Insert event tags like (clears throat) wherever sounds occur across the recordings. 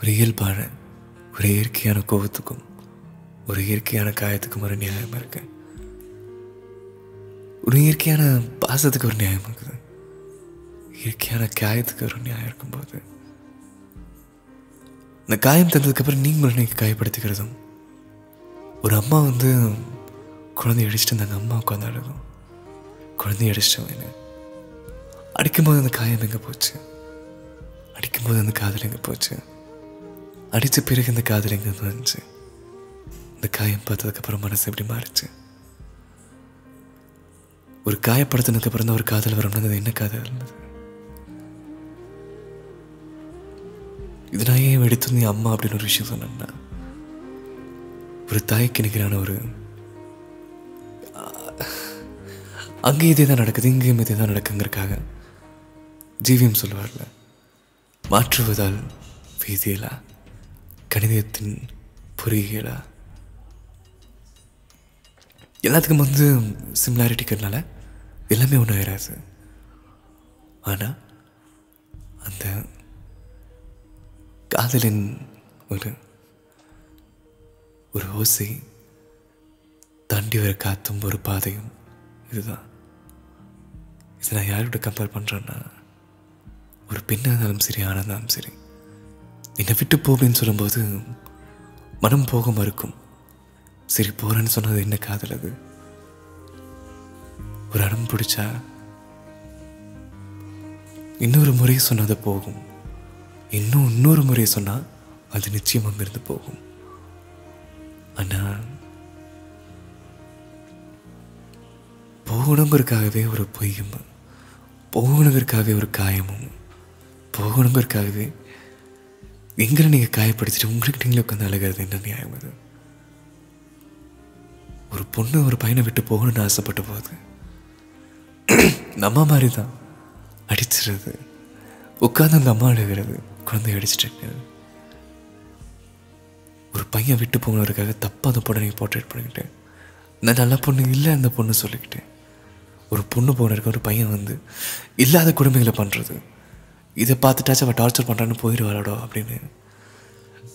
ஒரு இயல்பான ஒரு இயற்கையான கோபத்துக்கும் ஒரு இயற்கையான காயத்துக்கும் ஒரு நியாயம் இருக்கு ஒரு இயற்கையான பாசத்துக்கு ஒரு நியாயம் இருக்குது. இயற்கையான காயத்துக்கு ஒரு நியாயம் இருக்கும்போது இந்த காயம் தந்ததுக்கப்புறம் நீங்களும் நீங்கள் காயப்படுத்திக்கிறதும் ஒரு அம்மா வந்து குழந்தைய அடிச்சுட்டு இருந்தாங்க அம்மா உட்காந்து அழுகும் குழந்தைய அடிச்சிட்டவங்க அடிக்கும்போது அந்த காயம் எங்கே போச்சு? அடிக்கும்போது அந்த காதல் எங்கே போச்சு? அடித்த பிறகு இந்த காதல் எங்கே வந்துச்சு இந்த காயம் பார்த்ததுக்கப்புறம் மனசு எப்படி மாறுச்சு? ஒரு காயப்படுத்தினதுக்கப்புறம் தான் ஒரு காதல் வரும்னு அது என்ன காதல்? இருந்தது இது நான் ஏன் எடுத்து நீ அம்மா அப்படின்னு ஒரு விஷயம் சொன்னேன்னா ஒரு தாய்க்கு நிற்கிறான ஒரு அங்கேயும் இதே தான் நடக்குது இங்கேயும் இதே தான் நடக்குங்கிறக்காக ஜீவியம் சொல்லுவார்ல மாற்றுவதால் வீதியலா? கணிதத்தின் பொறியியலா எல்லாத்துக்கும் வந்து சிமிலாரிட்டி இருக்கிறதுனால எல்லாமே ஒன்றும் ஆயிடாது ஆனால் அந்த காதலின் ஒரு ஒரு ஓசை தாண்டி வர காத்தும் ஒரு பாதையும் இதுதான். இதை நான் யாரோட கம்பேர் பண்ணுறேன்னா ஒரு பெண்ணாக இருந்தாலும் சரி ஆணாக இருந்தாலும் சரி என்னை விட்டு போ அப்படின்னு சொல்லும்போது மனம் போக மறுக்கும். சரி போகிறேன்னு சொன்னது என்ன காதல் அது? ஒரு அடம் பிடிச்சா இன்னொரு முறை சொன்னது போகும். இன்னும் இன்னொரு முறை சொன்னால் அது நிச்சயம் அங்கிருந்து போகும். ஆனால் போகணுங்கிறதுக்காகவே ஒரு பொய்யும் போகணுங்கிறதுக்காகவே ஒரு காயமும் போகணுங்கிறதுக்காகவே எங்களை நீங்கள் காயப்படுத்திட்டு உங்களுக்கு நீங்களே உட்காந்து அழுகிறது என்ன நியாயம் அது? ஒரு பொண்ணு ஒரு பையனை விட்டு போகணும்னு ஆசைப்பட்ட போது (clears throat) நம்ம மாதிரி தான் அடிச்சிடுறது உட்காந்து அந்த அம்மா அழுகிறது குழந்தைய அடிச்சிட்டு ஒரு பையன் விட்டு போகணுறதுக்காக தப்பாக அந்த பொண்ணை நீங்கள் போர்ட்ரேட் பண்ணிக்கிட்டு நான் நல்ல பொண்ணு இல்லை அந்த பொண்ணு சொல்லிக்கிட்டேன் ஒரு பொண்ணு போனருக்கு ஒரு பையன் வந்து இல்லாத கொடுமைகளை பண்ணுறது இதை பார்த்துட்டாச்சும் அவள் டார்ச்சர் பண்ணுறான்னு போயிடுவாளோ அப்படின்னு.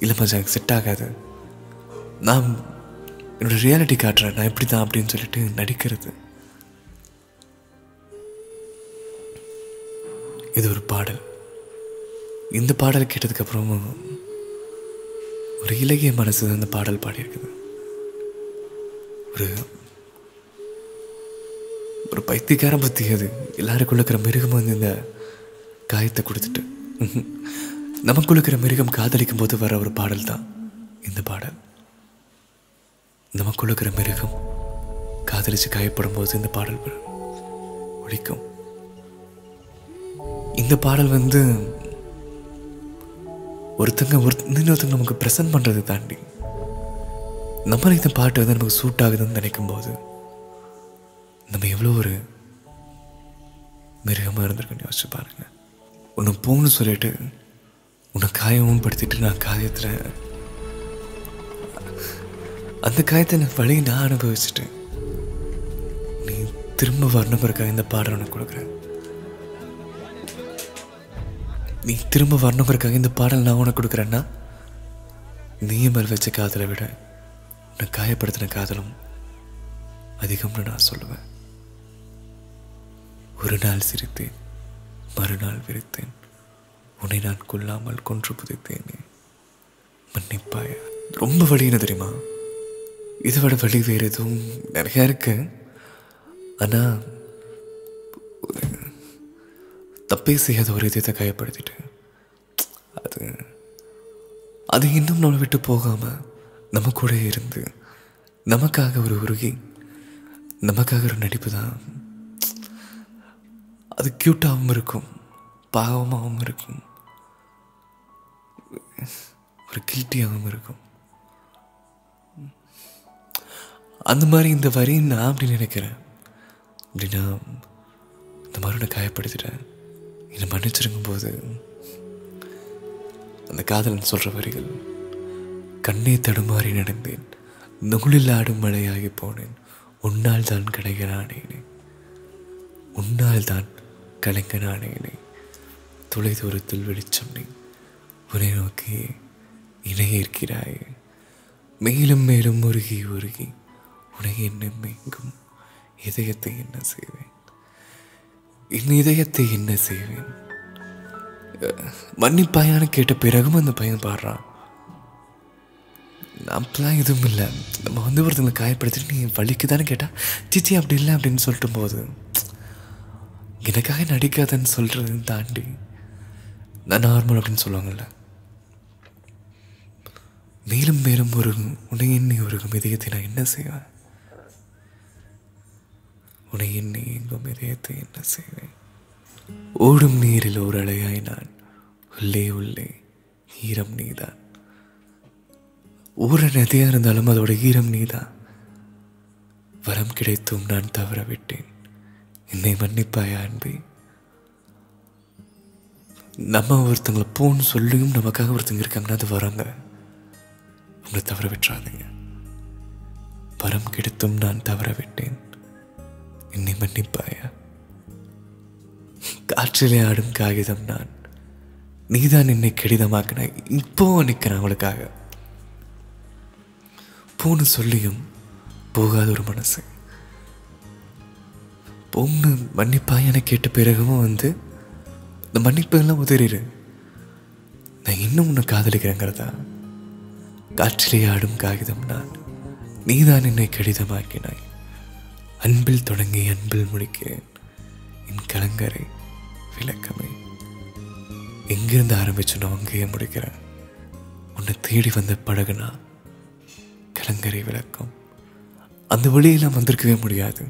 இல்லை மச்சான் எனக்கு செட் ஆகாது. நான் என்னோட ரியாலிட்டி காட்டுறேன். நான் இப்படி தான் அப்படின்னு சொல்லிட்டு நடிக்கிறது. இது ஒரு பாடல். இந்த பாடல் கேட்டதுக்கப்புறமும் ஒரு இலகிய மனசு அந்த பாடல் பாடியிருக்குது. ஒரு ஒரு பைத்தியக்காரம் பற்றி அது எல்லாருக்குள்ள இருக்கிற மிருகம் வந்து இந்த காயத்தை கொடுத்துட்டு. நமக்குள் இருக்கிற மிருகம் காதலிக்கும் போது வர ஒரு பாடல் தான் இந்த பாடல். நமக்குள் இருக்கிற மிருகம் காதலிச்சு காயப்படும் போது இந்த பாடல் ஒழிக்கும். இந்த பாடல் வந்து ஒருத்தங்க ஒரு இன்னொருத்தங்க நமக்கு ப்ரெசன்ட் பண்ணுறதை தாண்டி நம்மளை இந்த பாட்டு வந்து நமக்கு சூட் ஆகுதுன்னு நினைக்கும் போது நம்ம எவ்வளோ ஒரு மிருகமாக இருந்திருக்கோன்னு யோசிச்சு பாருங்கள் உன்னை போன்னு சொல்லிட்டு உன்னை காயமும் படுத்திட்டு நான் காயத்தில் அந்த காயத்தை நான் வழி நான் அனுபவிச்சுட்டேன். நீ திரும்ப வரணுங்கிறக்காக இந்த பாடம் உனக்கு கொடுக்குறேன். நீ திரும்ப வரணுங்கிறக்காக இந்த பாடல் நான் உனக்கு கொடுக்குறேன்னா நீ மேல் வச்ச காதலை விட உன்னை காயப்படுத்தின காதலும் அதிகம்னு நான் சொல்லுவேன். ஒரு நாள் சிரித்தேன். மறுநாள் வெறுத்தேன் உன்னை நான் கொல்லாமல் கொன்று புதைத்தேனே. மன்னிப்பாயா. ரொம்ப வலி என்ன தெரியுமா? இதை விட வேறு எதுவும் நிறையா இருக்கு. ஆனால் தப்பே செய்யாத ஒரு இதயத்தை காயப்படுத்திட்டேன் அது அது இன்னும் நம்மளை விட்டு போகாமல் நம்ம கூட இருந்து நமக்காக ஒரு உருகி நமக்காக ஒரு நடிப்பு தான் அது க்யூட்டாகவும் இருக்கும். பாவமாகவும் இருக்கும். ஒரு கில்ட்டியாகவும் இருக்கும். அந்த மாதிரி இந்த வரி நான் அப்படி நினைக்கிறேன். அப்படின்னா இந்த மாதிரி நான் காயப்படுத்திட்டேன். என்னை மன்னிச்சிருக்கும் போது அந்த காதலன் சொல்கிற வரிகள் கண்ணே தடுமாறி நடந்தேன். நுகுளில் ஆடும் மழையாகி போனேன். உன்னால் தான் கிடைக்கிறானேனே உன்னால் தான் கலைஞனானேனே தொலை தூரத்தில் வெளிச்சம் நீ. உன்னை நோக்கி இணையிருக்கிறாய் மேலும் மேலும் உருகி உருகி உனை என்ன எங்கும் இதயத்தை என்ன செய்வேன்? என் இதயத்தை என்ன செய்வேன்? மன்னிப்பாயான்னு கேட்ட பிறகும் அந்த பையன் பாடுறான். அப்பெல்லாம் எதுவும் இல்லை. நம்ம வந்து ஒருத்தங்களை காயப்படுத்திட்டு நீ வலிக்கு தானே கேட்டா சிச்சி அப்படி இல்லை அப்படின்னு சொல்லிட்டு போது எனக்காக நடிக்காதன்னு சொல்கிறது தாண்டி நான் நார்மல் அப்படின்னு சொல்லுவாங்கள்ல மேலும் மேலும் ஒரு உன்னை எண்ணி ஒரு இதயத்தை நான் என்ன செய்வேன்? உன்னை எண்ணி எங்கும் இதயத்தை என்ன செய்வேன்? ஓடும் நீரில் ஒரு அலையாய் நான் உள்ளே உள்ளே ஈரம் நீதான். ஊர நதியாக இருந்தாலும் அதோட ஈரம் நீதான். வரம் கிடைத்தும் நான் தவற விட்டேன் என்னை மன்னிப்பாயா அன்பே. நம்ம ஒருத்தங்களை போன்னு சொல்லியும் நமக்காக ஒருத்தங்க இருக்காங்கன்னா அது வராங்க. உங்களை தவற விட்டுறாதீங்க. வரம் கெடுத்தும் நான் தவற விட்டேன். என்னை மன்னிப்பாயா? காற்றிலே ஆடும் காகிதம் நான். நீதான் என்னை கடிதமாக்கின. இப்போ நிற்கிறேன் அவளுக்காக போன்னு சொல்லியும் போகாத ஒரு மனசு. பொண்ணு மன்னிப்பாயனை கேட்ட பிறகும் வந்து இந்த மன்னிப்பு எல்லாம் உதறிடு நான் இன்னும் உன்னை காதலிக்கிறேங்கிறதா காற்றிலே ஆடும் காகிதம் நான். நீதான் என்னை கடிதமாக்கினாய். அன்பில் தொடங்கி அன்பில் முடிக்கிறேன். என் கலங்கரை விளக்கமே. எங்கிருந்து ஆரம்பிச்சனோ அங்கேயே முடிக்கிறேன். உன்னை தேடி வந்த படகுனா கலங்கரை விளக்கம். அந்த வழியெல்லாம் வந்திருக்கவே முடியாது.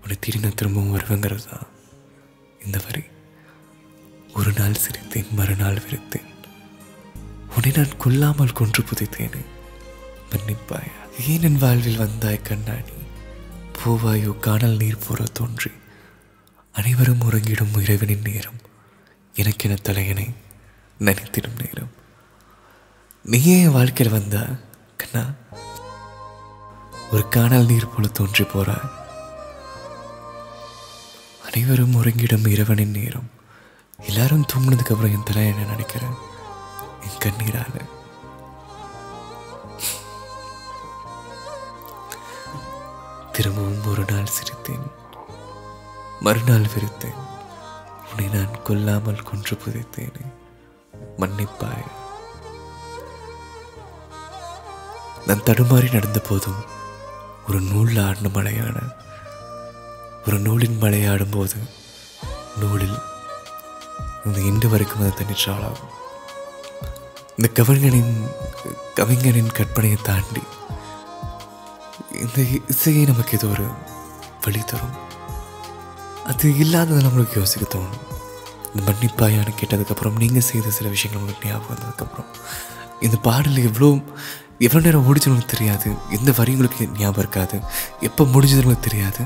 உன்னை தேடி நான் திரும்பவும் வருவேங்கிறது தான் இந்த வரி. ஒரு நாள் சிரித்தேன் மறுநாள் வெறுத்தேன். உன்னை நான் கொல்லாமல் கொன்று புதைத்தேனே. மன்னிப்பாயா. ஏன் என் வாழ்வில் வந்தாய் கண்ணாடி? பூவாயோ காணல் நீர் போற தோன்றி. அனைவரும் உறங்கிடும் இறைவனின் நேரம். எனக்கென தலையனை நினைத்திடும் நேரம். நீயே என் வாழ்க்கையில் வந்தா கண்ணா? ஒரு காணல் நீர் போல தோன்றி போறாய். அனைவரும் உறங்கிடும் இரவனின் நேரம். எல்லாரும் தூங்கினதுக்கு அப்புறம் என் தலை என்ன நினைக்கிறேன்? என் கண்ணீரால. திரும்பவும் ஒரு நாள் சிரித்தேன். மறுநாள் வெறுத்தேன். உன்னை நான் கொல்லாமல் கொன்று புதைத்தேனே. மன்னிப்பாய். நான் தடுமாறி நடந்த போதும் ஒரு நூலில் ஆடின மழையான ஒரு நூலின் மலையாடும் போது நூலில் இந்த இன்று வரைக்கும் அது தனிச்சாளாகும் இந்த கவிஞனின் கவிஞனின் கற்பனையை தாண்டி இந்த இசையை நமக்கு இது ஒரு வழி தரும். அது இல்லாதது நம்மளுக்கு யோசிக்க தோணும். இந்த மன்னிப்பாயான்னு கேட்டதுக்கப்புறம் நீங்கள் செய்த சில விஷயங்கள் உங்களுக்கு ஞாபகம் வந்ததுக்கப்புறம் இந்த பாடல் எவ்வளோ எவ்வளோ நேரம் முடிச்சுன்னு உங்களுக்கு தெரியாது? எந்த வரி உங்களுக்கு ஞாபகம் இருக்காது? எப்போ முடிஞ்சது உங்களுக்கு தெரியாது?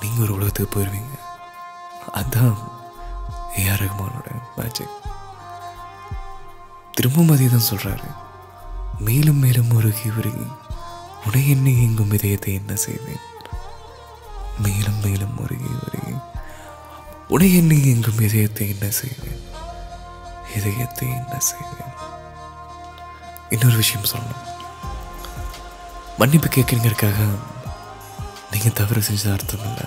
நீங்கள் ஒரு உலகத்துக்கு போயிடுவீங்க அதான் ஏஆர் ரகுமானோட மேஜிக் திரும்பவும் அதே தான் சொல்கிறாரு மேலும் மேலும் உருகி உருகி உனை என்ன எங்கும் இதயத்தை என்ன செய்வேன்? மேலும் மேலும் உருகி உருகி உனை என்ன எங்கும் இதயத்தை என்ன செய்வேன்? இதயத்தை என்ன செய்வேன்? இன்னொரு விஷயம் சொல்லணும். மன்னிப்பு கேட்குறீங்கிறதுக்காக நீங்கள் தவறு செஞ்சது அர்த்தம் இல்லை.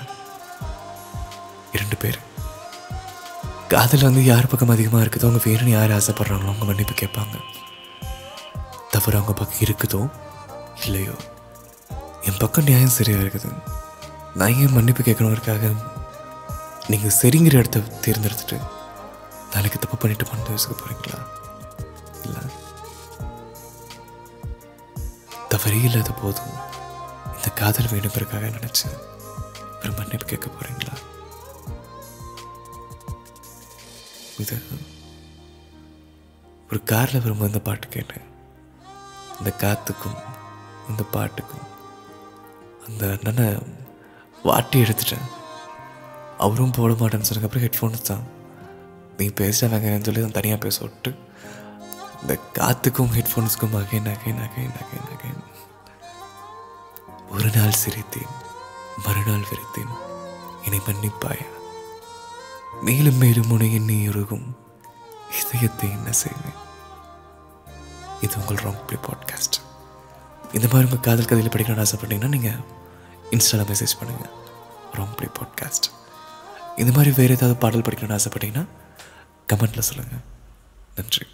இரண்டு பேர். காதல் வந்து யார் பக்கம் அதிகமாக இருக்குதோ அவங்க வேணும்னு யார் ஆசைப்படுறாங்களோ அவங்க மன்னிப்பு கேட்பாங்க. தவறு அவங்க பக்கம் இருக்குதோ இல்லையோ என் பக்கம் நியாயம் சரியாக இருக்குது. நான் ஏன் மன்னிப்பு கேட்கணுங்கிறதுக்காக நீங்கள் சரிங்கிற இடத்த தேர்ந்தெடுத்துட்டு நாளைக்கு தப்பு பண்ணிட்டு பண்ண யோசிக்க போகிறீங்களா இல்லை. தவறே இல்லாத போதும். இந்த காதல் வேணுங்கிறதுக்காக நினச்சி ஒரு மன்னிப்பு கேட்க போகிறீங்களா இது ஒரு காரில் வரும்போது இந்த பாட்டு கேட்டேன். இந்த காற்றுக்கும் இந்த பாட்டுக்கும். அந்த அண்ணனை வாட்டி எடுத்துட்டேன். அவரும் போட மாட்டேன்னு சொன்னதுக்கப்புறம் ஹெட்ஃபோன்ஸ் தான். நீ பேசிட்டா வேங்கன்னு சொல்லி நான் தனியாக பேச விட்டு இந்த காற்றுக்கும் ஹெட்ஃபோன்ஸுக்கும் again again again again again. ஒரு நாள் சிரித்தேன் மறுநாள் வெறுத்தேன். என்னை மன்னிப்பாயா? மேலும் மேலும் முனையின் நீ உருகும் இதயத்தை என்ன செய்வேன்? இது உங்கள் ராங் பிளே பாட்காஸ்ட் இந்த மாதிரி உங்கள் காதல் கதையில் படிக்கணும்னு ஆசைப்பட்டீங்கன்னா நீங்கள் இன்ஸ்டாவில் மெசேஜ் பண்ணுங்கள் ராங் பிளே பாட்காஸ்ட் இந்த மாதிரி வேறு ஏதாவது பாடல் படிக்கணும்னு ஆசைப்பட்டீங்கன்னா கமெண்ட்டில் சொல்லுங்கள் நன்றி.